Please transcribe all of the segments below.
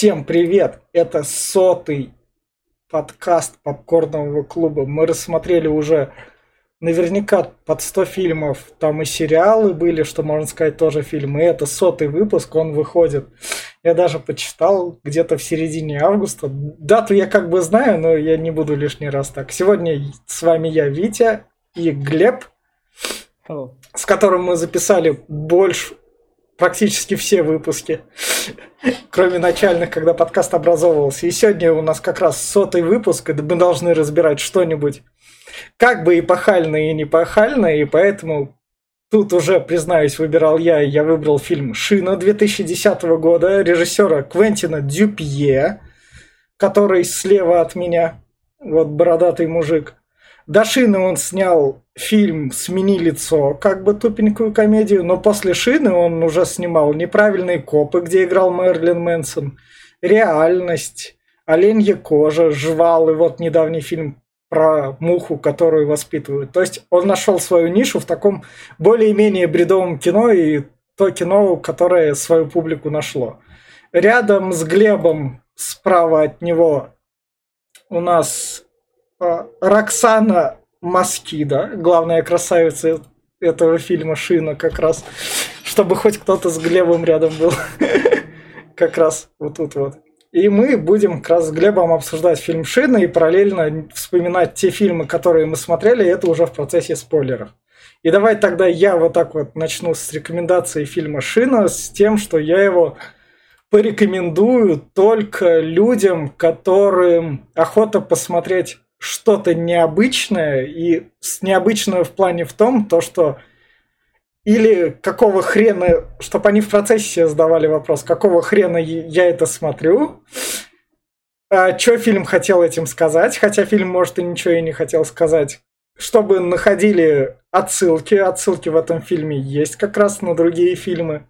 Всем привет! Это сотый подкаст попкорнового клуба. Мы рассмотрели уже наверняка под 100 фильмов. Там и сериалы были, что можно сказать, тоже фильмы. И это сотый выпуск, он выходит. Я даже почитал где-то в середине августа. Дату я как бы знаю, но я не буду лишний раз так. Сегодня с вами я, Витя, и Глеб, Hello. с которым мы записали больше, практически все выпуски, кроме начальных, когда подкаст образовывался. И сегодня у нас как раз сотый выпуск, и мы должны разбирать что-нибудь как бы эпохальное и не эпохальное, и поэтому Тут уже, признаюсь, выбирал я, я выбрал фильм «Шина» 2010 года режиссера Квентина Дюпье, который слева от меня, вот бородатый мужик. До он снял фильм «Смени лицо», как бы тупенькую комедию, но после «Шины» он уже снимал «Неправильные копы», где играл Мерлин Мэнсон, «Реальность», «Оленья кожа», «Жвал» и вот недавний фильм про муху, которую воспитывают. То есть он нашел свою нишу в таком более-менее бредовом кино и то кино, которое свою публику нашло. Рядом с Глебом справа от него у нас Роксана Маскида, главная красавица этого фильма Шина как раз, чтобы хоть кто-то с Глебом рядом был. Как раз вот тут вот. И мы будем как раз с Глебом обсуждать фильм «Шина» и параллельно вспоминать те фильмы, которые мы смотрели, это уже в процессе спойлеров. И давай тогда я вот так вот начну с рекомендации фильма «Шина», с тем, что я его порекомендую только людям, которым охота посмотреть что-то необычное, и необычное в плане в том, то, что или какого хрена, чтобы они в процессе задавали вопрос, какого хрена я это смотрю, а, что фильм хотел этим сказать, хотя фильм, может, и ничего и не хотел сказать, чтобы находили отсылки, отсылки в этом фильме есть как раз на другие фильмы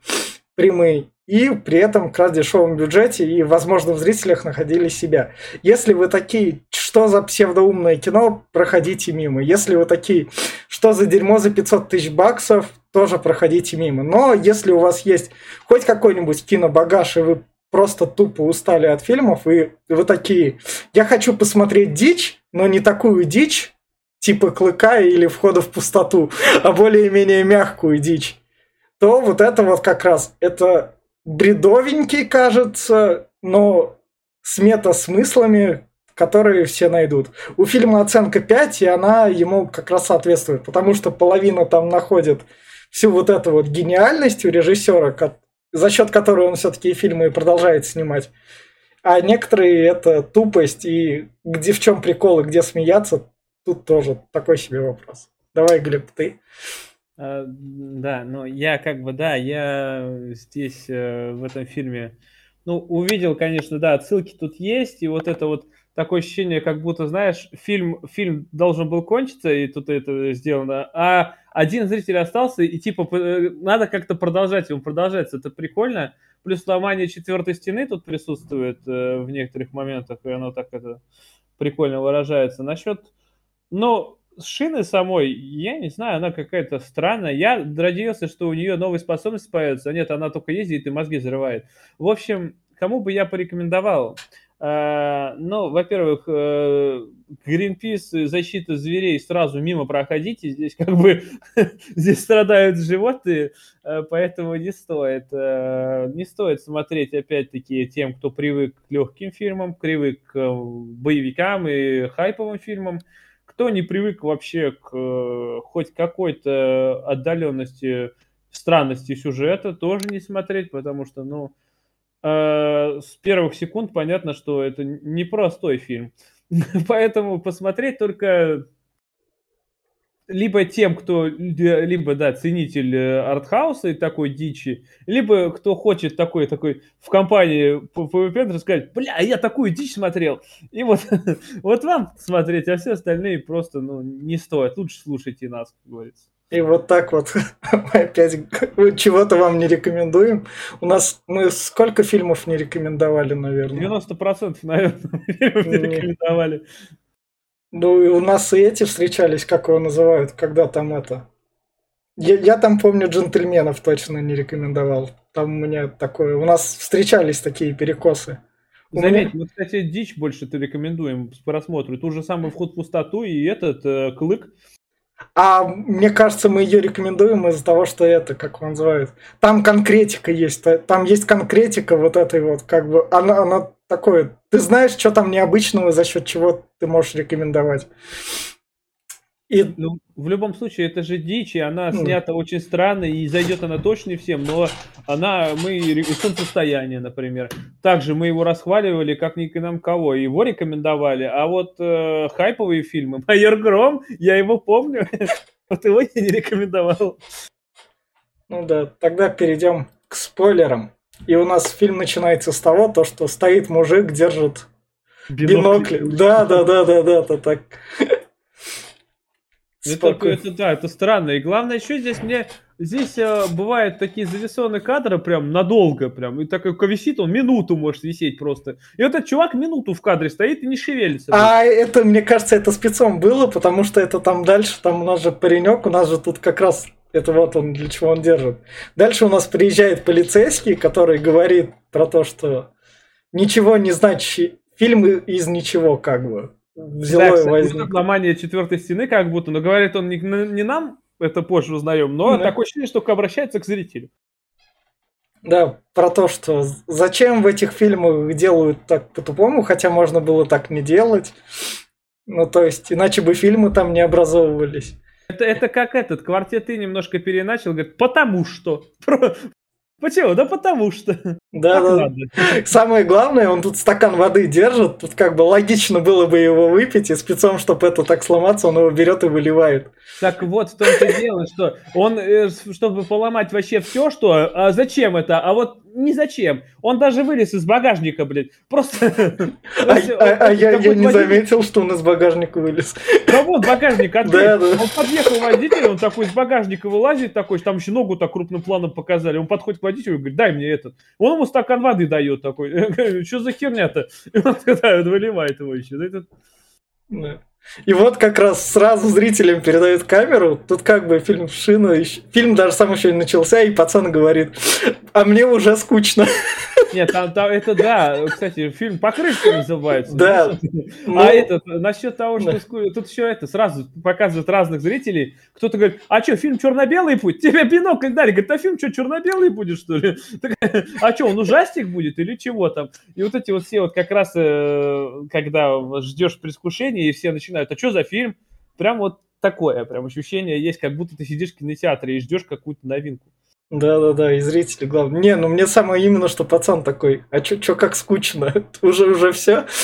прямые, и при этом как раз дешевом бюджете и, возможно, в зрителях находили себя. Если вы такие, что за псевдоумное кино, проходите мимо. Если вы такие, что за дерьмо за 500 тысяч баксов, тоже проходите мимо. Но если у вас есть хоть какой-нибудь кинобагаж, и вы просто тупо устали от фильмов, и вы такие, я хочу посмотреть дичь, но не такую дичь, типа клыка или входа в пустоту, а более-менее мягкую дичь, то вот это вот как раз, это бредовенький, кажется, но с мета-смыслами, которые все найдут. У фильма оценка 5, и она ему как раз соответствует, потому что половина там находит всю вот эту вот гениальность у режиссера, за счет которой он все-таки фильмы продолжает снимать. А некоторые это тупость и где в чем прикол и где смеяться, тут тоже такой себе вопрос. Давай, Глеб, ты. А, да, ну я как бы, да, я здесь э, в этом фильме, ну, увидел, конечно, да, отсылки тут есть, и вот это вот такое ощущение, как будто, знаешь, фильм, фильм должен был кончиться, и тут это сделано, а один зритель остался, и типа э, надо как-то продолжать, он продолжается, это прикольно. Плюс ломание четвертой стены тут присутствует э, в некоторых моментах, и оно так это прикольно выражается. Насчет, ну, шины самой, я не знаю, она какая-то странная. Я надеялся, что у нее новые способности появятся. Нет, она только ездит и мозги взрывает. В общем, кому бы я порекомендовал? А, ну, во-первых, Greenpeace, э, защита зверей сразу мимо проходите. Здесь как бы здесь страдают животные, э, поэтому не стоит. Э, не стоит смотреть, опять-таки, тем, кто привык к легким фильмам, привык к боевикам и хайповым фильмам. Кто не привык вообще к хоть какой-то отдаленности, странности сюжета, тоже не смотреть, потому что, ну, Э, с первых секунд понятно, что это непростой фильм. Поэтому посмотреть только либо тем, кто либо, да, ценитель э, артхауса и такой дичи, либо кто хочет такой, такой в компании PvP сказать, бля, я такую дичь смотрел. И вот, вот вам смотреть, а все остальные просто, ну, не стоит. Лучше слушайте нас, как говорится. И вот так вот мы опять чего-то вам не рекомендуем. У нас мы сколько фильмов не рекомендовали, наверное? 90% наверное, фильмов не рекомендовали. Ну, и у нас и эти встречались, как его называют, когда там это... Я, я там помню джентльменов точно не рекомендовал. Там у меня такое... У нас встречались такие перекосы. Заметь, мы, кстати, дичь больше ты рекомендуем к просмотру. Ту же самую «Вход в пустоту» и этот э, «Клык». А мне кажется, мы ее рекомендуем из-за того, что это, как его называют. Там конкретика есть. та- Там есть конкретика вот этой вот, как бы, она, она такое. Ты знаешь, что там необычного, за счет чего ты можешь рекомендовать. И Ну, в любом случае, это же дичь, и она Ну. снята очень странно, и зайдет она точно не всем, но она, мы, «Солнцестояние», например, также мы его расхваливали, как ни к нам кого, его рекомендовали, а вот э, хайповые фильмы, «Майор Гром», я его помню, вот его я не рекомендовал. Ну да, тогда перейдем к спойлерам. И у нас фильм начинается с того, то, что стоит мужик, держит бинокль. Да, да, да, да, да, это так. Это, это да, это странно. И главное еще здесь мне здесь э, бывают такие зависенные кадры прям надолго прям. И так как висит, он минуту может висеть просто. И этот чувак минуту в кадре стоит и не шевелится. А это, мне кажется, это спецом было, потому что это там дальше, там у нас же паренек, у нас же тут как раз это вот он, для чего он держит. Дальше у нас приезжает полицейский, который говорит про то, что ничего не значит, фильм из ничего как бы. Да, Взяло кстати, и вот возникло. это ломание четвертой стены как будто, но говорит он не, не нам, это позже узнаем, но Да. такое ощущение, что обращается к зрителю. Да, про то, что зачем в этих фильмах делают так по-тупому, хотя можно было так не делать. Ну, то есть, иначе бы фильмы там не образовывались. Это, это как этот, квартеты немножко переначал, говорит, потому что. Почему? Да потому что. Да, да. надо. Самое главное, он тут стакан воды держит, тут как бы логично было бы его выпить, и спецом, чтобы это так сломаться, он его берет и выливает. Так вот, в том-то и дело, что он, э, чтобы поломать вообще все, что, а зачем это, а вот не зачем. Он даже вылез из багажника, блядь. Просто... А, а- а я, не заметил, что он из багажника вылез. Да вот багажник открыт. Он подъехал водитель, он такой из багажника вылазит, такой, там еще ногу так крупным планом показали. Он подходит к водителю и говорит, дай мне этот. Он ему стакан воды дает такой. Что за херня-то? И он выливает его еще. Да. И вот как раз сразу зрителям передают камеру. Тут как бы фильм Шина, еще- фильм даже сам еще не начался, и пацан говорит, а мне уже скучно. Нет, там, там это да. Кстати, фильм «Покрышка» называется. Да. Ну, А этот, насчет того, что Да. тут еще это, сразу показывают разных зрителей. Кто-то говорит, а что, фильм черно-белый будет? Тебе бинокль дали. Говорит, а фильм что, черно-белый будет, что ли? А что, он ужастик будет или чего там? И вот эти вот все вот как раз, э, когда ждешь предвкушения, и все начинают, а что за фильм? Прям вот такое, прям ощущение есть, как будто ты сидишь в кинотеатре и ждешь какую-то новинку. Да-да-да, и зрители, главное. Не, ну мне самое именно, что пацан такой, а чё, чё как скучно, уже уже все.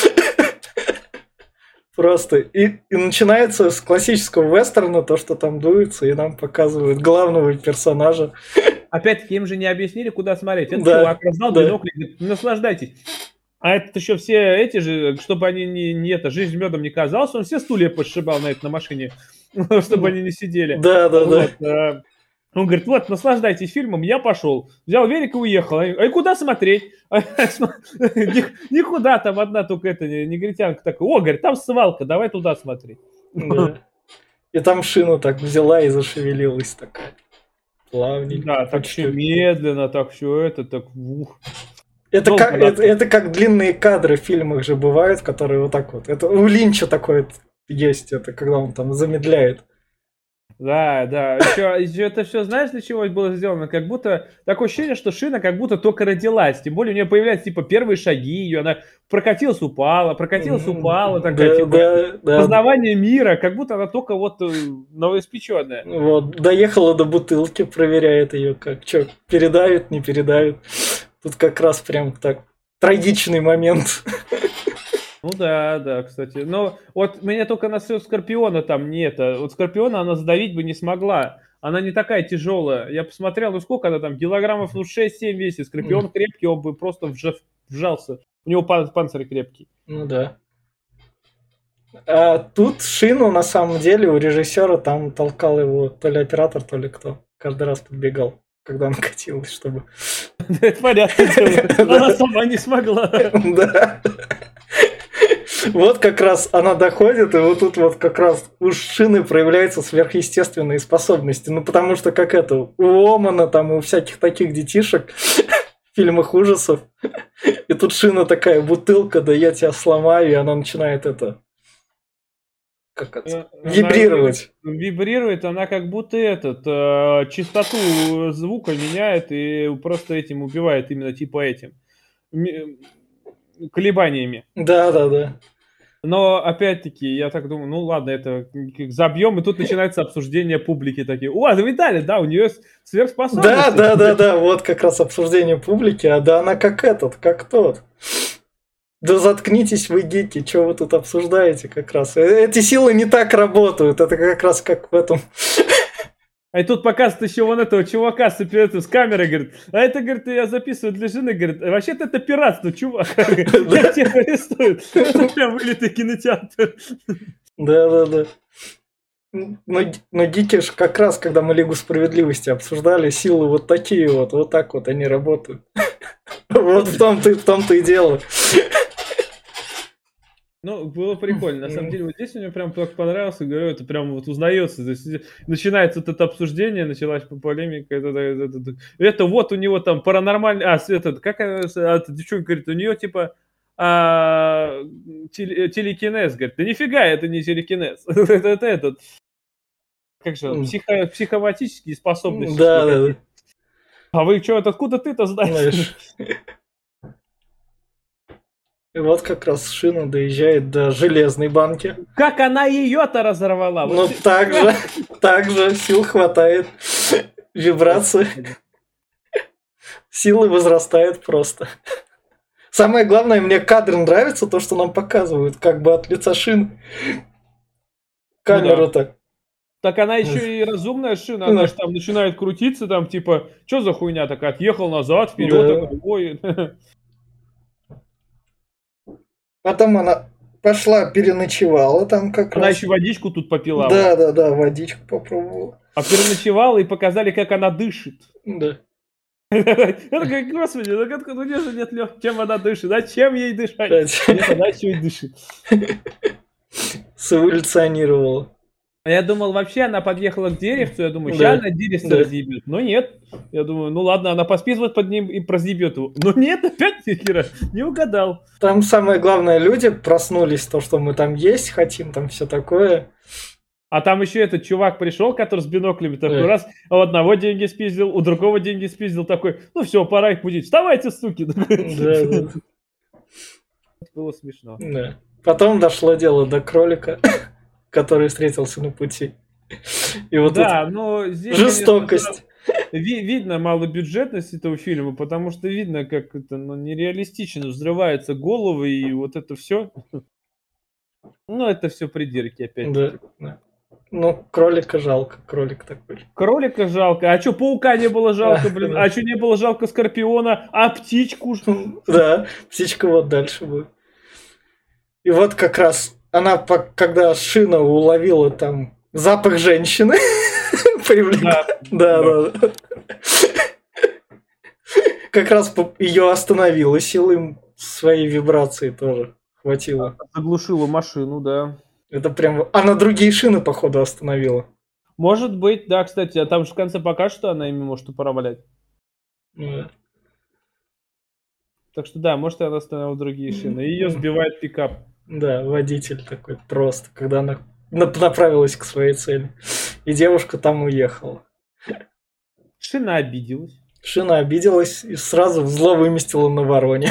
Просто. И, и начинается с классического вестерна, то, что там дуется, и нам показывают главного персонажа. Опять-таки, им же не объяснили, куда смотреть. Этот Да, чувак раздал да. бинокль и говорит, наслаждайтесь. А это еще все эти же, чтобы они не, не это, жизнь медом не казалась, он все стулья подшибал на это на машине, чтобы они не сидели. Да-да-да. Вот, э, Он говорит, вот, наслаждайтесь фильмом, я пошел. Взял велик и уехал. А куда смотреть? А Никуда, там одна только эта не- негритянка такая, о, говорит, там свалка, давай туда смотреть. Да. И там шину так взяла и зашевелилась такая. Плавненько. Да, так все медленно, так все это, так ух. Это долго как, это, это как длинные кадры в фильмах же бывают, которые вот так вот. Это у Линча такое есть, это когда он там замедляет. Да, да. Еще, еще это все, знаешь, для чего было сделано? Как будто такое ощущение, что шина как будто только родилась. Тем более у нее появляются типа первые шаги ее, она прокатилась, упала, прокатилась, упала, такая да, типа да, да. познавание мира, как будто она только вот э, новоиспеченная. Вот, доехала до бутылки, проверяет ее, как что, передавит, не передавит. Тут как раз прям так трагичный момент. Ну да, да, кстати. Но вот меня только насчет Скорпиона там не это. Вот Скорпиона она задавить бы не смогла. Она не такая тяжелая. Я посмотрел, ну сколько она там, килограммов, ну 6-7 весит. Скорпион крепкий, он бы просто вжа- вжался. У него пан- панцирь крепкий. Ну да. А тут шину на самом деле у режиссера там толкал его то ли оператор, то ли кто. Каждый раз подбегал, когда она катилась, чтобы... Это понятное дело. Она сама не смогла. Да. Вот как раз она доходит, и вот тут вот как раз у шины проявляются сверхъестественные способности. Ну, потому что как это, у Омана, там, у всяких таких детишек фильмах ужасов. И тут шина такая, бутылка, да я тебя сломаю, и она начинает это... Как это? Э, Вибрировать. Она вибрирует, она как будто этот, э, частоту звука меняет и просто этим убивает именно типа этим. Ми- колебаниями. Да, да, да. Но опять-таки, я так думаю, ну ладно, это забьем, и тут начинается обсуждение публики такие. О, да да, у нее сверхспособности. Да, да, да, да, вот как раз обсуждение публики, а да она как этот, как тот. Да заткнитесь вы, гики, что вы тут обсуждаете как раз. Э, Эти силы не так работают, это как раз как в этом. А и тут показывает еще вон этого чувака с, это, с камерой, говорит, а это, говорит, я записываю для жены, говорит, вообще-то это пиратство, чувак. Я тебя арестую. Это прям вылитый кинотеатр. Да, да, да. Но, но гики ж как раз, когда мы Лигу Справедливости обсуждали, силы вот такие вот, вот так вот они работают. Вот в том-то и дело. Ну, было прикольно. На самом деле, вот здесь мне прям так понравился, говорю, это прям вот узнается. То есть, начинается вот это обсуждение, началась полемика. Это, это, это, это вот у него там паранормальный... А, этот, как она, а, эта девчонка говорит, у нее типа а, теле- телекинез. Говорит, да нифига, это не телекинез. это, это этот... Как же, психо, психоматические способности. Да, да, да. А вы что, откуда ты-то знаешь? Знаешь. И вот как раз шина доезжает до железной банки. Как она ее-то разорвала? Ну, Вот так же, так же сил хватает. Вибрации. Силы возрастает просто. Самое главное, мне кадр нравится, то, что нам показывают, как бы от лица шин. Камера так. Так она еще и разумная шина, она же там начинает крутиться, там типа, что за хуйня такая, отъехал назад, вперед, Да. такой, ой. Потом она пошла, переночевала там как Она раз. еще водичку тут попила. Да, да, да, водичку попробовала. А переночевала и показали, как она дышит. Да. Господи, ну как ну где же нет лёг, чем она дышит, зачем ей дышать? Нет, она еще и дышит. Сэволюционировала. А я думал, вообще она подъехала к деревцу, я думаю, Да. сейчас она деревце Да. разъебет. Но нет. Я думаю, ну ладно, она поспит под ним и разъебет его. Но нет, опять хера, не угадал. Там самое главное, люди проснулись, то, что мы там есть хотим, там все такое. А там еще этот чувак пришел, который с биноклями такой Да. раз, а у одного деньги спиздил, у другого деньги спиздил, такой, ну все, пора их будить. Вставайте, суки. Да, да, Было смешно. да. Потом дошло дело до кролика, который встретился на пути. И вот да, но здесь... конечно, жестокость. Ви- видно малобюджетность этого фильма, потому что видно, как это ну, нереалистично взрываются головы и вот это все. Ну, это все придирки опять. Да, да. Ну, кролика жалко, кролик такой. Кролика жалко. А что, паука не было жалко, блин? А что не было жалко скорпиона? А птичку? Да, птичка вот дальше будет. И вот как раз она, когда шина уловила там запах женщины, привлекла. Да. Да, да. Как раз ее остановила силой своей вибрации тоже хватило. Заглушила машину, да. Это прям... Она другие шины, походу, остановила. Может быть, да, кстати, а там же в конце покажет, что она ими может управлять. Ну да. Так что да, может, она остановила другие шины. И ее сбивает пикап. Да, водитель такой просто, когда она нап- направилась к своей цели. И девушка там уехала. Шина обиделась. Шина обиделась и сразу зло выместила на вороне.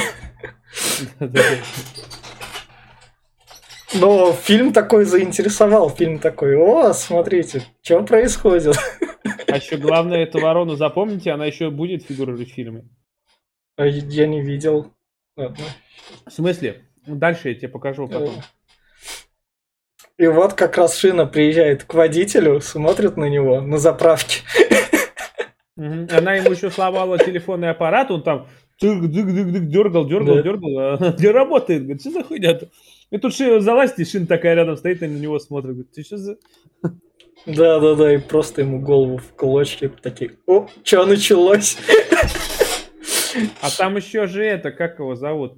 Но фильм такой заинтересовал. Фильм такой, о, смотрите, что происходит? А еще главное, эту ворону запомните, она еще будет фигурировать в фильме. А я не видел. Ладно. В смысле? Дальше я тебе покажу потом. И вот как раз Шина приезжает к водителю, смотрит на него на заправке. Она ему еще сломала телефонный аппарат, он там дергал, дергал, Да. дергал, а она не работает. Говорит, что за хуйня-то? И тут Шина залазит, и Шин такая рядом стоит, и на него смотрит. Говорит, ты что за... Да-да-да, и просто ему голову в клочки такие. О, что началось? А там еще же это, как его зовут?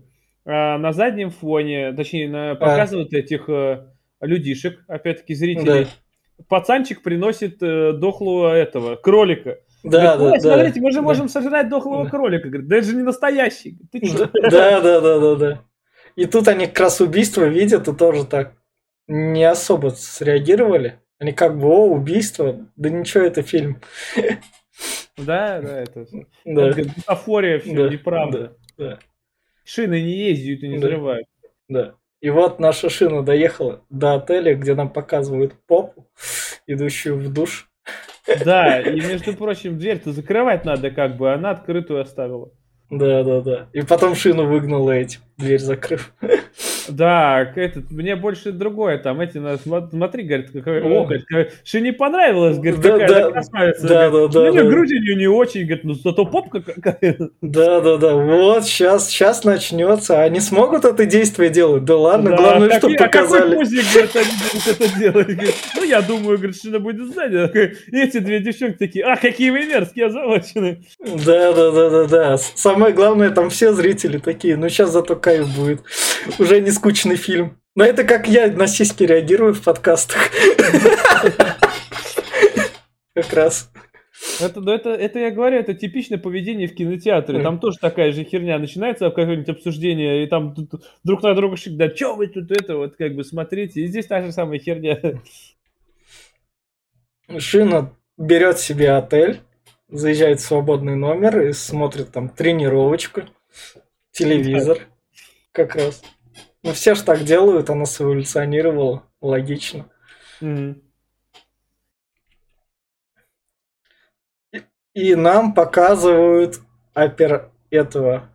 А, на заднем фоне, точнее, на- показывают этих э, людишек, опять-таки зрителей. Пацанчик приносит э, дохлого этого, кролика. Да, Говорит, да, «Ой, да. смотрите, мы же Да. можем сожрать дохлого Да. кролика. Говорит, да это же не настоящий. Ты? Да, да, да, да, да. И тут они как раз убийство видят и тоже так не особо среагировали. Они как бы, о, убийство, да ничего, это фильм. Да, да, это. Да, бутафория, все, Да, неправда. да. Шины не ездят и не Да. взрывают. да. И вот наша шина доехала до отеля, где нам показывают попу, идущую в душ. Да, и между прочим, дверь-то закрывать надо как бы, она открытую оставила. Да, да, да. И потом шину выгнала этим, дверь закрыв. Да, этот, мне больше другое, там эти, смотри, говорит, Да. о, говорит, что не понравилось, говорит, Да, какая да, красавица. да, говорит. да, да, Ну, не, да. грудь у нее не очень, говорит, ну зато попка какая. Да, да, да. Вот сейчас, сейчас начнется. Они смогут это действие делать? Да ладно, Да, главное, какие- чтобы а какой показали. позе, говорит, они будут это делать? Говорит, ну, я думаю, говорит, что она будет сзади. Эти две девчонки такие, а, какие вы мерзкие озабоченные. Да, да, да, да, да. Самое главное, там все зрители такие, ну сейчас зато кайф будет. Уже не скучный фильм. Но это как я на сиськи реагирую в подкастах. Как раз. Это, ну, это, это я говорю, это типичное поведение в кинотеатре. Там тоже такая же херня. Начинается какое-нибудь обсуждение, и там тут друг на друга шик, да что вы тут это вот как бы смотрите. И здесь та же самая херня. Шина берет себе отель, заезжает в свободный номер и смотрит там тренировочку, телевизор. Как раз. Ну все ж так делают, она эволюционировала. Логично. Мгм. И нам показывают опер этого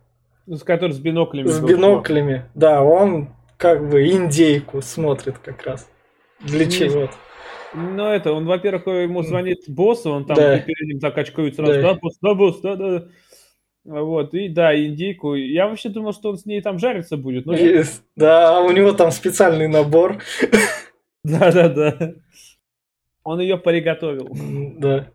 Ну, С который с биноклями. с был. биноклями. Да, он как бы индейку смотрит как раз. Для чего? Ну, это, он, во-первых, ему звонит босс, он там Да. перед ним так очкует сразу, Да. да, босс, да, босс, да, да. Вот, и да, индейку. Я вообще думал, что он с ней там жариться будет. Ну, И- Да, у него там специальный набор. да, да, да. Он ее приготовил. Да.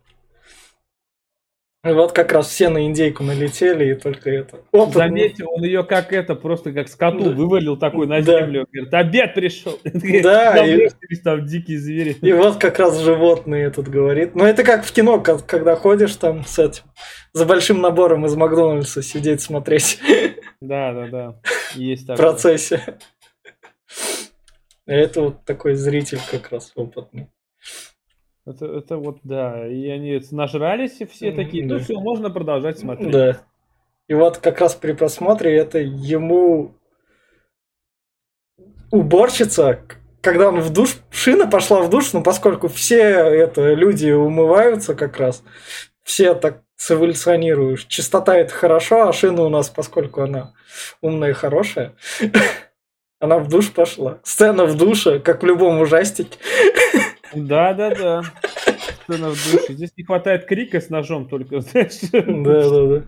Вот как раз все на индейку налетели, и только это. Опытный. Заметьте, он ее как это, просто как скоту Да. вывалил такой на Да. землю. Говорит, обед пришел. Да, и- там дикие звери. И вот как раз животный этот говорит. Ну, это как в кино, когда ходишь там с этим, за большим набором из Макдональдса сидеть смотреть Да, да, да. Есть в такое. процессе. А Это вот такой зритель как раз опытный. Это, это вот, да. И они нажрались, и все такие, ну все, можно продолжать смотреть. Да. И вот как раз при просмотре это ему уборщица, когда он в душ, шина пошла в душ, но поскольку все это люди умываются как раз, все так эволюционируют. Чистота это хорошо, а шина у нас, поскольку она умная и хорошая, она в душ пошла. Сцена в душе, как в любом ужастике. Да, да, да. Сцена в душе. Здесь не хватает крика с ножом только, знаешь. Да, да, да.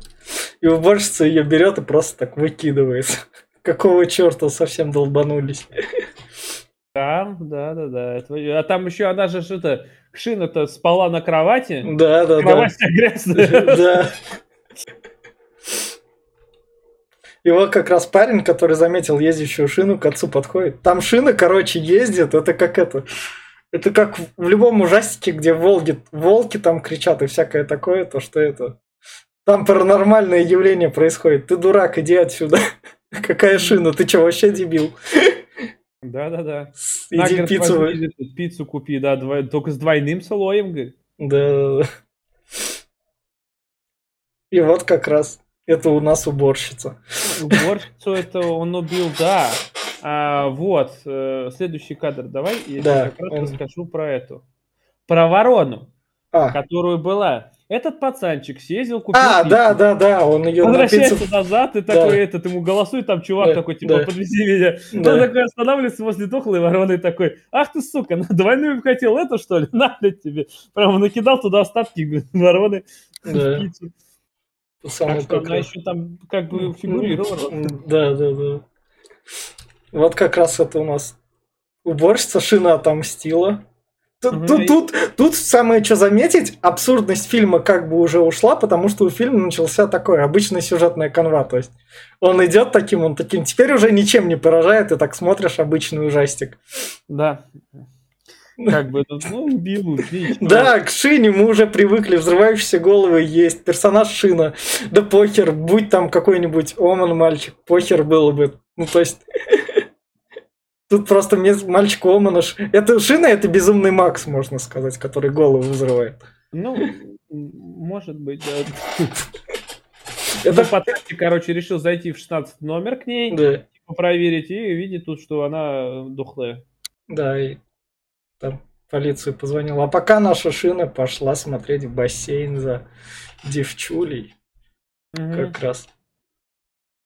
И уборщица ее берет и просто так выкидывает. Какого черта совсем долбанулись? Да, да, да, да. Это- А там еще она же что-то, Кшина-то спала на кровати. Да, да, да. Кровать грязная. Да. И вот как раз парень, который заметил ездящую шину, к отцу подходит. Там шина, короче, ездит. Это как это. Это как в любом ужастике, где волки, волки там кричат и всякое такое, то что это. Там паранормальное явление происходит. Ты дурак, иди отсюда. Какая шина? Ты что, вообще дебил? Да, да, да. Иди На, говорит, пиццу. возьми, пиццу купи, да, дво- только с двойным слоем, говорит. Да. И вот как раз это у нас уборщица. Уборщицу это он убил, да. А, вот, э, следующий кадр давай, я Да, как раз он- расскажу про эту. Про ворону, А, которую была. Этот пацанчик съездил, купил а пиццу. да, да, да, он ее на Возвращается пиццу. назад, и Да. такой этот, ему голосует, там чувак Да, такой, типа, да. подвези меня. Да. Он такой останавливается возле дохлой вороны, такой, ах ты, сука, на двойную хотел эту, что ли? На, блядь, тебе. Прямо накидал туда остатки вороны Да. Самый Так что она еще там как бы фигурировала. Да, да, да. Вот как раз это у нас уборщица шина отомстила. Тут, Мгм. тут, тут, тут самое что заметить, абсурдность фильма как бы уже ушла, потому что у фильма начался такой обычная сюжетная канва. То есть он идет таким, он таким, теперь уже ничем не поражает, и так смотришь обычный ужастик. Да. Как бы, ну, ну убил, убил. Да, к Шине мы уже привыкли, взрывающиеся головы есть, персонаж Шина. Да похер, будь там какой-нибудь Оман мальчик, похер было бы. Ну, то есть... Тут просто мальчик Омана... Это Шина, это безумный Макс, можно сказать, который голову взрывает. Ну, может быть, да. Это Потапчик, короче, решил зайти в 16 номер к ней, да. типа, проверить, и видит тут, что она духлая. Да, и там полицию позвонил. А пока наша шина пошла смотреть в бассейн за девчулей. Угу. Как раз.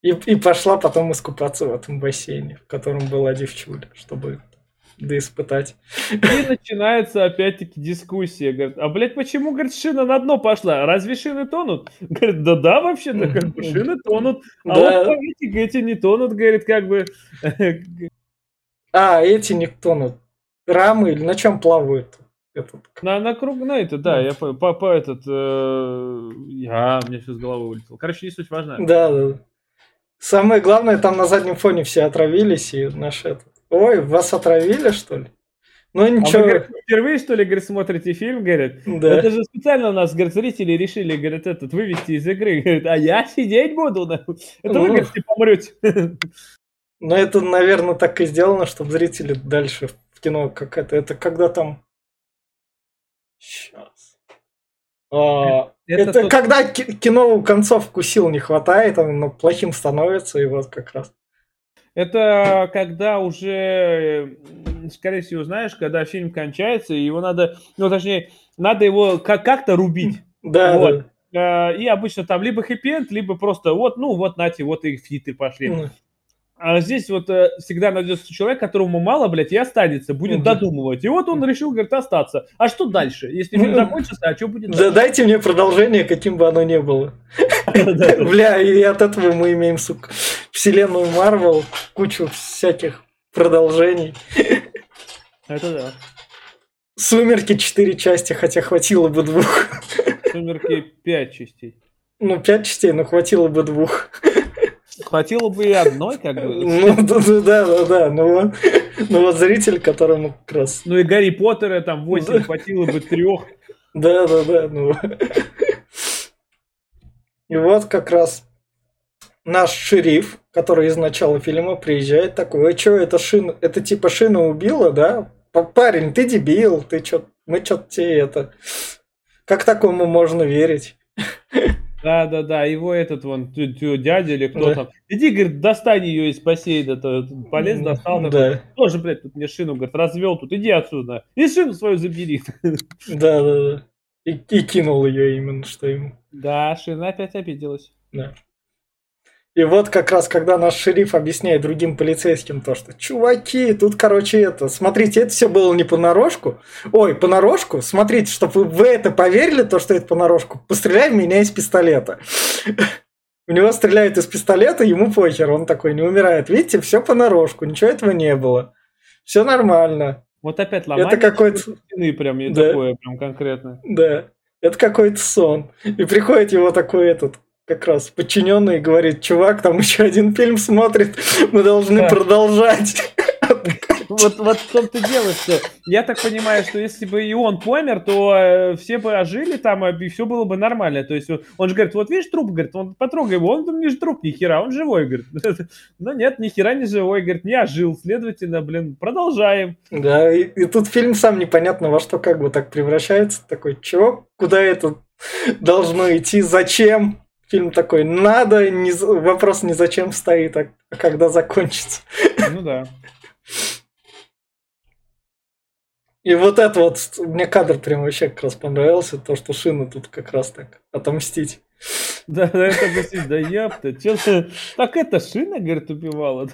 И, и пошла потом искупаться в этом бассейне, в котором была девчуля, чтобы да испытать. И начинается опять-таки дискуссия. Говорит, а, блядь, почему, говорит, шина на дно пошла? Разве шины тонут? Говорит, да-да, вообще-то, как бы, шины тонут. А да. вот эти, эти не тонут, говорит, как бы. А, эти не тонут. Рамы или на чем плавают? Этот. На, на круг, на это, да, я по, по, по этот, э, я, мне все с головы вылетело. Короче, не суть важна. Да, да. Самое главное, там на заднем фоне все отравились, и наш этот, Ой, вас отравили, что ли? Ну ничего. А вы, говорит, впервые, что ли, говорит, смотрите фильм, говорит? Да. Это же специально у нас, говорит, зрители решили, говорит, этот, вывести из игры. Говорит, а я сидеть буду. Это ну, вы, говорит, помрете. Ну, это, наверное, так и сделано, чтобы зрители дальше в кино как это. Это когда там... Сейчас. А, это это тот... когда кино концовку сил не хватает, оно плохим становится, и вот как раз. Это когда уже, скорее всего, знаешь, когда фильм кончается, его надо, ну, точнее, надо его как-то рубить. Да, вот. да. И обычно там либо хэппи либо просто вот, ну, вот, нате, вот и фиты пошли. Mm. А здесь вот э, всегда найдется человек, которому мало, блядь, и останется, будет mm-hmm. додумывать. И вот он решил, говорит, остаться. А что дальше? Если фильм закончится, а что будет дальше? Да дайте мне продолжение, каким бы оно ни было. Бля, и от этого мы имеем, сука, вселенную Марвел, кучу всяких продолжений. Это да. Сумерки четыре части, хотя хватило бы двух. Сумерки пять частей. Ну, пять частей, но хватило бы двух. Хватило бы и одной, как бы. Ну, да, да, да. Ну вот, ну вот зритель, которому как раз... Ну и Гарри Поттера там 8 хватило бы трех. Да, да, да. Ну. И вот как раз наш шериф, который из начала фильма приезжает такой, а что, это шина, это типа шина убила, да? Парень, ты дебил, ты чё, мы что-то тебе это... Как такому можно верить? Да, да, да, его этот вон дядя или кто да. там. Иди, говорит, достань ее из бассейна, то полез, достал. Да. Такой, Тоже, блядь, тут мне шину, говорит, развел тут, иди отсюда. И шину свою забери. Да, да, да. И, и кинул ее именно, что ему. Да, шина опять обиделась. Да. И вот как раз, когда наш шериф объясняет другим полицейским то, что чуваки, тут, короче, это, смотрите, это все было не понарошку. Ой, понарошку, смотрите, чтобы вы, вы это поверили, то, что это понарошку, постреляй в меня из пистолета. У него стреляют из пистолета, ему похер, он такой не умирает. Видите, все понарошку, ничего этого не было. Все нормально. Вот опять ломание это какой-то... стены прям да. такое, прям конкретно. Да, это какой-то сон. И приходит его такой этот как раз подчиненный говорит, чувак, там еще один фильм смотрит, мы должны да. продолжать. Вот, вот в том-то дело, что я так понимаю, что если бы и он помер, то э, все бы ожили там, и все было бы нормально. То есть он же говорит, вот видишь труп, говорит, он потрогай его, он там не же труп, ни хера, он живой, говорит. Но нет, ни хера не живой, говорит, не ожил, следовательно, блин, продолжаем. Да, и, и тут фильм сам непонятно во что как бы так превращается, такой, чего, куда это должно идти, зачем? Фильм такой, надо, не, вопрос не зачем стоит, а когда закончится. Ну да. И вот это вот, мне кадр прям вообще как раз понравился, то, что Шина тут как раз так отомстить. Да, да, это объяснить, да япта, что так это Шина, говорит, убивала.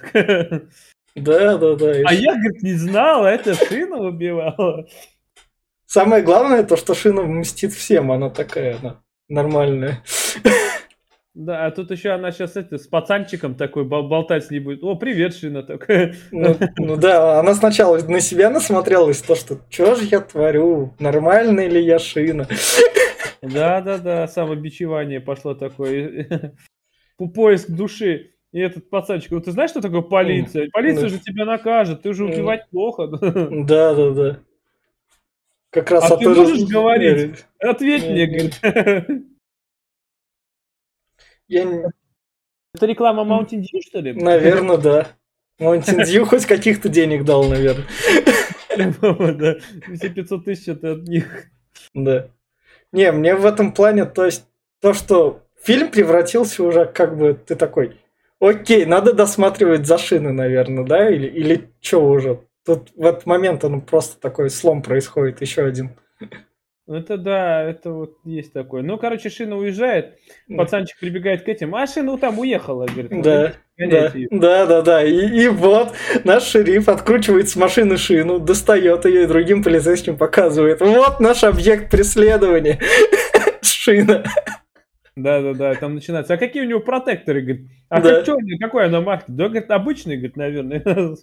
Да, да, да. А я, говорит, не знал, это Шина убивала. Самое главное, то, что Шина мстит всем, она такая, она нормальная. Да, а тут еще она сейчас это, с пацанчиком такой болтать с ней будет. О, привет, Шина такая. Ну, ну да, она сначала на себя насмотрелась, то, что что же я творю, нормальный ли я Шина. Да, да, да, самобичевание пошло такое. Поиск души. И этот пацанчик, ну ты знаешь, что такое полиция? Полиция же тебя накажет, ты же убивать плохо. Да, да, да. как раз А ты можешь говорить? Ответь Не, мне. Я, Это реклама Mountain Dew, что ли? наверное, да. Mountain Dew хоть каких-то денег дал, наверное. Да. Все 500 тысяч это от них. Да. Не, мне в этом плане, то есть, то, что фильм превратился уже как бы, ты такой, окей, надо досматривать за шины, наверное, да, или, или что уже? Тут в этот момент он просто такой слом происходит, еще один. Это да, это вот есть такое. Ну, короче, Шина уезжает, пацанчик прибегает к этим, а Шина там уехала, говорит. ну, Да, Да, да, да, да. И, и вот наш шериф откручивает с машины шину, достает ее и другим полицейским показывает. Вот наш объект преследования. Шина. Да, да, да, там начинается. А какие у него протекторы, говорит? А Да. как черный, какой она марки? Да, говорит, обычный, говорит, наверное.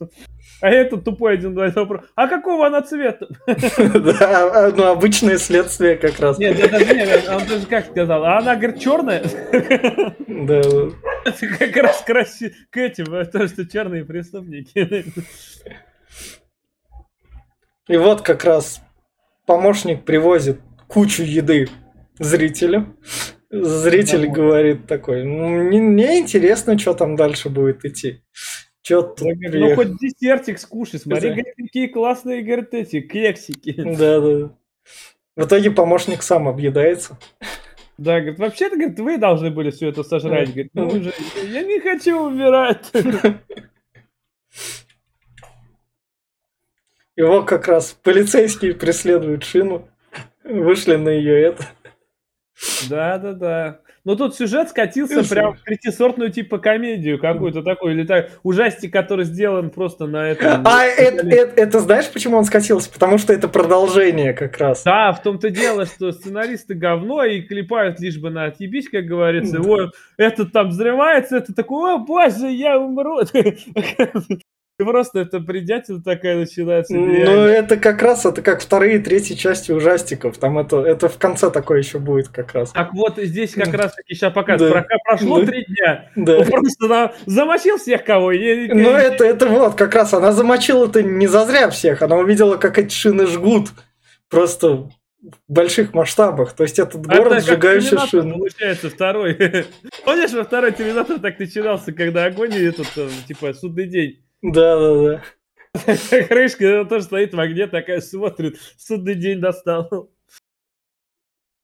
А этот тупой один вопрос. А какого она цвета? Да, а, ну обычное следствие как раз. Нет, это нет, он даже как сказал, а она, говорит, черная? Да. Это как раз краси к этим, то, что черные преступники. И вот как раз помощник привозит кучу еды зрителю. Зритель Домой. говорит такой, «Ну, мне, мне интересно, что там дальше будет идти. Че тут Ну, приехал?» хоть десертик скушай, смотри, Да. какие классные, говорит, эти кексики. Да, да. В итоге помощник сам объедается. Да, говорит, вообще-то, говорит, вы должны были все это сожрать. Говорит, ну вы же, я не хочу умирать. Его как раз полицейские преследуют шину. Вышли на ее это. Да, да, да. Но тут сюжет скатился прям в третисортную типа комедию какую-то такую, или так, ужастик, который сделан просто на этом. А это, это- это знаешь, почему он скатился? Потому что это продолжение как раз. Да, в том-то дело, что сценаристы говно и клепают лишь бы на отъебись, как говорится. Да. Ой, этот там взрывается, это такой, о боже, я умру. И Просто это бредятина такая начинается. Ну, нереально. это как раз, это как вторые и третьи части ужастиков. Там это, это в конце такое еще будет как раз. Так вот, здесь как раз таки сейчас показывают. Да. Прошло Да. три дня. Да. Он просто там замочил всех кого. Ну, это, это вот, как раз она замочила-то не зазря всех. Она увидела, как эти шины жгут. Просто в больших масштабах. То есть этот А город, это как сжигающий шины. Получается, второй. Помнишь, во второй Терминатор так начинался, когда огонь и этот, э, типа, судный день. Да, да, да. Крышка она тоже стоит в огне, такая смотрит, судный день достал.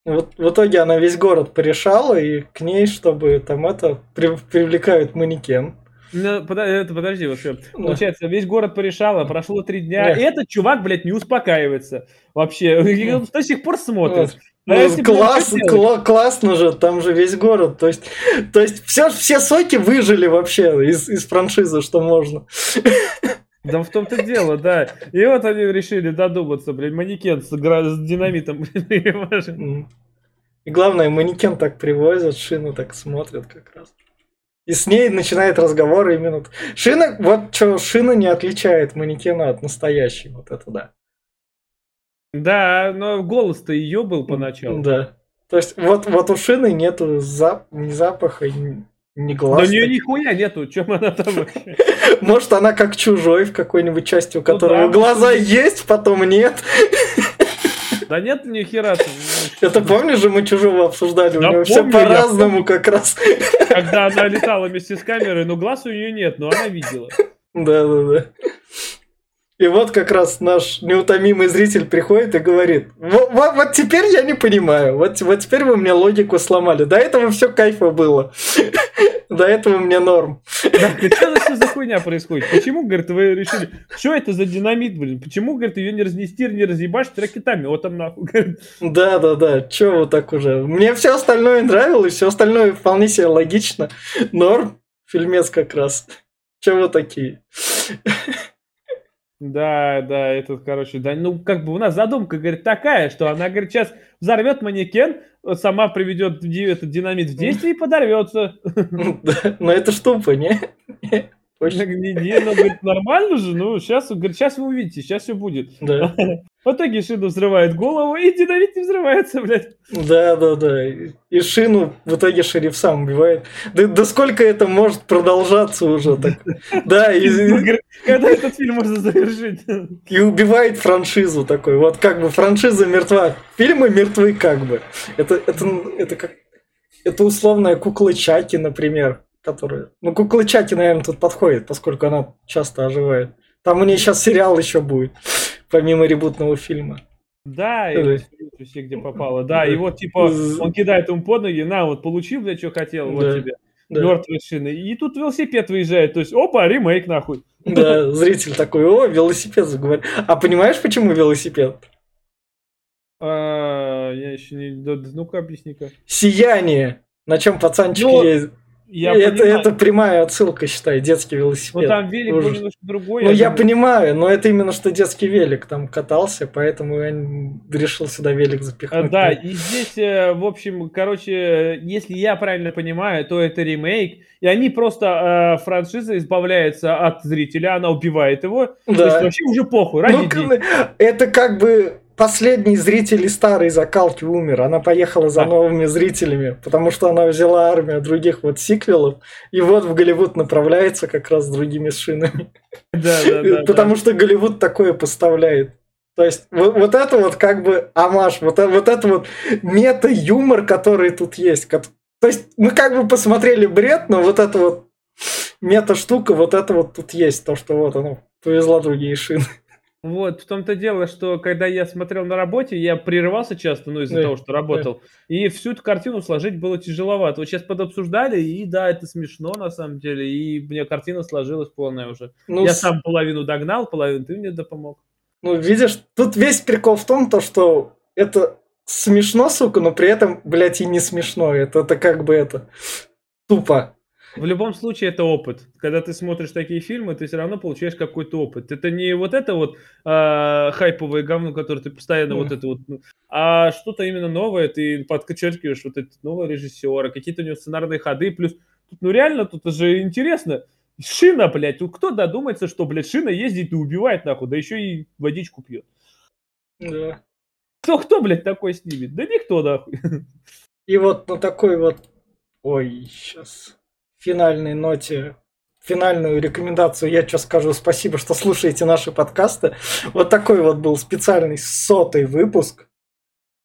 Вот в итоге она весь город порешала, и к ней, чтобы там это, при- привлекают манекен. Ну, пода- это, подожди, вот всё. Да. Получается, весь город порешало, прошло три дня, Нет. и этот чувак, блядь, не успокаивается. Вообще, он до сих пор смотрит. Вот. А Ну, блядь, класс, кла- классно же, там же весь город. То есть, то есть все, все соки выжили вообще из, из франшизы, что можно. Да в том-то дело, да. И вот они решили додуматься, блядь, манекен с, с динамитом, блин, и главное, манекен так привозят, шину так смотрят как раз. И с ней начинает разговор именно... Шина, вот что, шина не отличает манекена от настоящей, вот это да. Да, но голос-то ее был поначалу. Да. То есть вот, вот у шины нету зап- ни запаха, ни, ни Да глаз. у нее нихуя нету, чем она там вообще? Может, она как чужой в какой-нибудь части, у Ну которого глаза есть, потом нет. Да нет ни хера Это помнишь же, мы чужого обсуждали, Да у него все по-разному как раз. Когда она летала вместе с камерой, но глаз у нее нет, но она видела. Да, да, да. И вот как раз наш неутомимый зритель приходит и говорит, вот, вот, вот теперь я не понимаю, вот, вот теперь вы мне логику сломали. До этого все кайфа было. До этого мне норм. Да, что за- хуйня происходит? Почему, говорит, вы решили, что это за динамит, блин? Почему, говорит, ее не разнести, не разъебашить ракетами? Вот там нахуй. говорит. Да, да, да. Че вы так уже? Мне все остальное нравилось, все остальное вполне себе логично. Норм. Фильмец как раз. Че вы такие? Да, да, этот, короче, да, ну, как бы у нас задумка, говорит, такая, что она, говорит, сейчас взорвет манекен, сама приведет этот динамит в действие и подорвется. Но это? Точно. Не, не, ну, говорит, нормально же, ну, сейчас, говорит, сейчас вы увидите, сейчас все будет. Да. В итоге Шину взрывает голову, и динамит не взрывается, блядь. Да, да, да. И Шину в итоге шериф сам убивает. Да, да сколько это может продолжаться уже так? Да, и... Когда этот фильм можно завершить? И убивает франшизу такой. Вот как бы франшиза мертва. Фильмы мертвы как бы. Это, это, это как... Это условная кукла Чаки, например которая... Ну, кукла Чаки, наверное, тут подходит, поскольку она часто оживает. Там у нее сейчас сериал еще будет, помимо ребутного фильма. Да, и все, где попало. Да, и вот, типа, он кидает ему под ноги, на, вот, получил, блядь, что хотел, вот тебе. Да. Мертвые шины. И тут велосипед выезжает. То есть, опа, ремейк нахуй. Да, зритель такой, о, велосипед заговорил. А понимаешь, почему велосипед? А, я еще не... Ну-ка, объясни-ка. Сияние. На чем пацанчик. Ну, ездит. Я это, это прямая отсылка, считай, детский велосипед. Ну там велик был немножко другой. Ну я, я понимаю, но это именно что детский велик там катался, поэтому я решил сюда велик запихнуть. Да, и здесь, э, в общем, короче, если я правильно понимаю, то это ремейк, и они просто, э, франшиза избавляется от зрителя, она убивает его, да. то есть вообще уже похуй, ради ну, Это как бы последний зритель старой закалки умер. Она поехала за новыми зрителями, потому что она взяла армию других вот сиквелов, и вот в Голливуд направляется как раз другими шинами. Да, да, да. Потому что Голливуд такое поставляет. То есть вот, вот это вот как бы амаш, вот, вот это вот мета-юмор, который тут есть. То есть мы как бы посмотрели бред, но вот это вот мета-штука, вот это вот тут есть. То, что вот оно повезла другие шины. Вот, в том-то дело, что когда я смотрел на работе, я прерывался часто, ну, из-за да, того, что работал, да. и всю эту картину сложить было тяжеловато. Вот сейчас подобсуждали, и да, это смешно на самом деле, и мне картина сложилась полная уже. Ну, я с... сам половину догнал, половину ты мне допомог. Ну, видишь, тут весь прикол в том, то, что это смешно, сука, но при этом, блядь, и не смешно. Это, это как бы это тупо. В любом случае это опыт. Когда ты смотришь такие фильмы, ты все равно получаешь какой-то опыт. Это не вот это вот э, хайповое говно, которое ты постоянно mm. вот это вот, ну, а что-то именно новое. Ты подчеркиваешь вот этот новый режиссер, какие-то у него сценарные ходы, плюс тут, ну реально тут же интересно. Шина, блядь, кто додумается, что, блядь, шина ездит и убивает нахуй, да еще и водичку пьет. Да. Кто, кто, блядь, такой снимет? Да никто, нахуй. И вот на такой вот... Ой, сейчас финальной ноте финальную рекомендацию я что скажу. Спасибо, что слушаете наши подкасты. Вот такой вот был специальный сотый выпуск.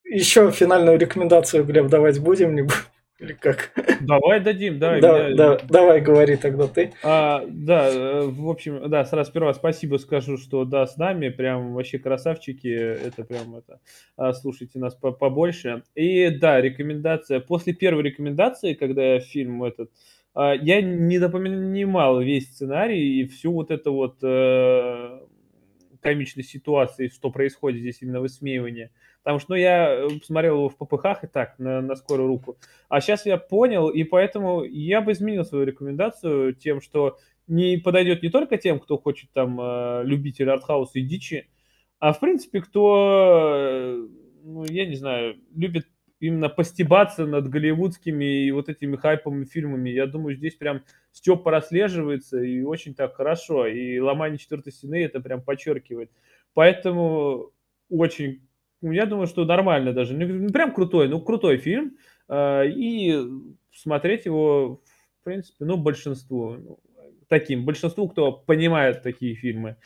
Еще финальную рекомендацию, Глеб, давать будем? Не Или как? Давай дадим, да. да, меня... да давай, говори тогда ты. А, да, э, в общем, да, сразу сперва спасибо скажу, что да, с нами, прям вообще красавчики, это прям это, а, слушайте нас побольше. И да, рекомендация, после первой рекомендации, когда фильм этот, я не допонимал весь сценарий и всю вот эту вот э, комичной ситуации, что происходит здесь именно высмеивание. Потому что ну, я посмотрел его в ППХ и так, на, на скорую руку. А сейчас я понял, и поэтому я бы изменил свою рекомендацию тем, что не подойдет не только тем, кто хочет там э, любитель артхауса и дичи, а в принципе, кто, э, ну, я не знаю, любит именно постебаться над голливудскими и вот этими хайповыми фильмами. Я думаю, здесь прям Степ прослеживается и очень так хорошо. И ломание четвертой стены это прям подчеркивает. Поэтому очень, ну, я думаю, что нормально даже. Не прям крутой, но крутой фильм. А, и смотреть его, в принципе, ну, большинству, ну, таким, большинству, кто понимает такие фильмы.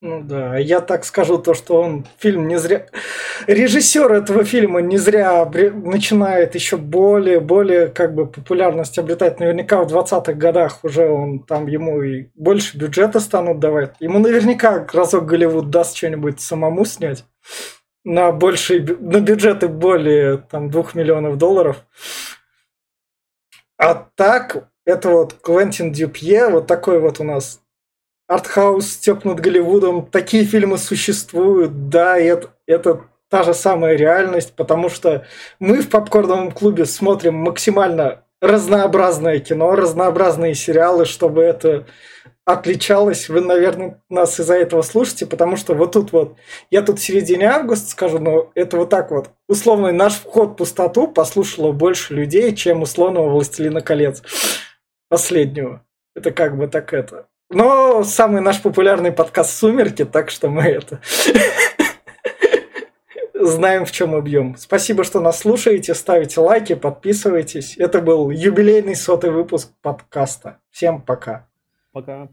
Ну да, я так скажу то, что он фильм не зря... Режиссер этого фильма не зря начинает еще более, более как бы популярность обретать. Наверняка в 20-х годах уже он там ему и больше бюджета станут давать. Ему наверняка разок Голливуд даст что-нибудь самому снять на большие, на бюджеты более там двух миллионов долларов. А так, это вот Квентин Дюпье, вот такой вот у нас артхаус степ над Голливудом, такие фильмы существуют, да, это, это та же самая реальность, потому что мы в попкорновом клубе смотрим максимально разнообразное кино, разнообразные сериалы, чтобы это отличалось. Вы, наверное, нас из-за этого слушаете, потому что вот тут вот, я тут в середине августа скажу, но это вот так вот, условный наш вход в пустоту послушало больше людей, чем условного «Властелина колец» последнего. Это как бы так это. Но самый наш популярный подкаст «Сумерки», так что мы это знаем, в чем объем. Спасибо, что нас слушаете, ставите лайки, подписывайтесь. Это был юбилейный сотый выпуск подкаста. Всем пока. Пока.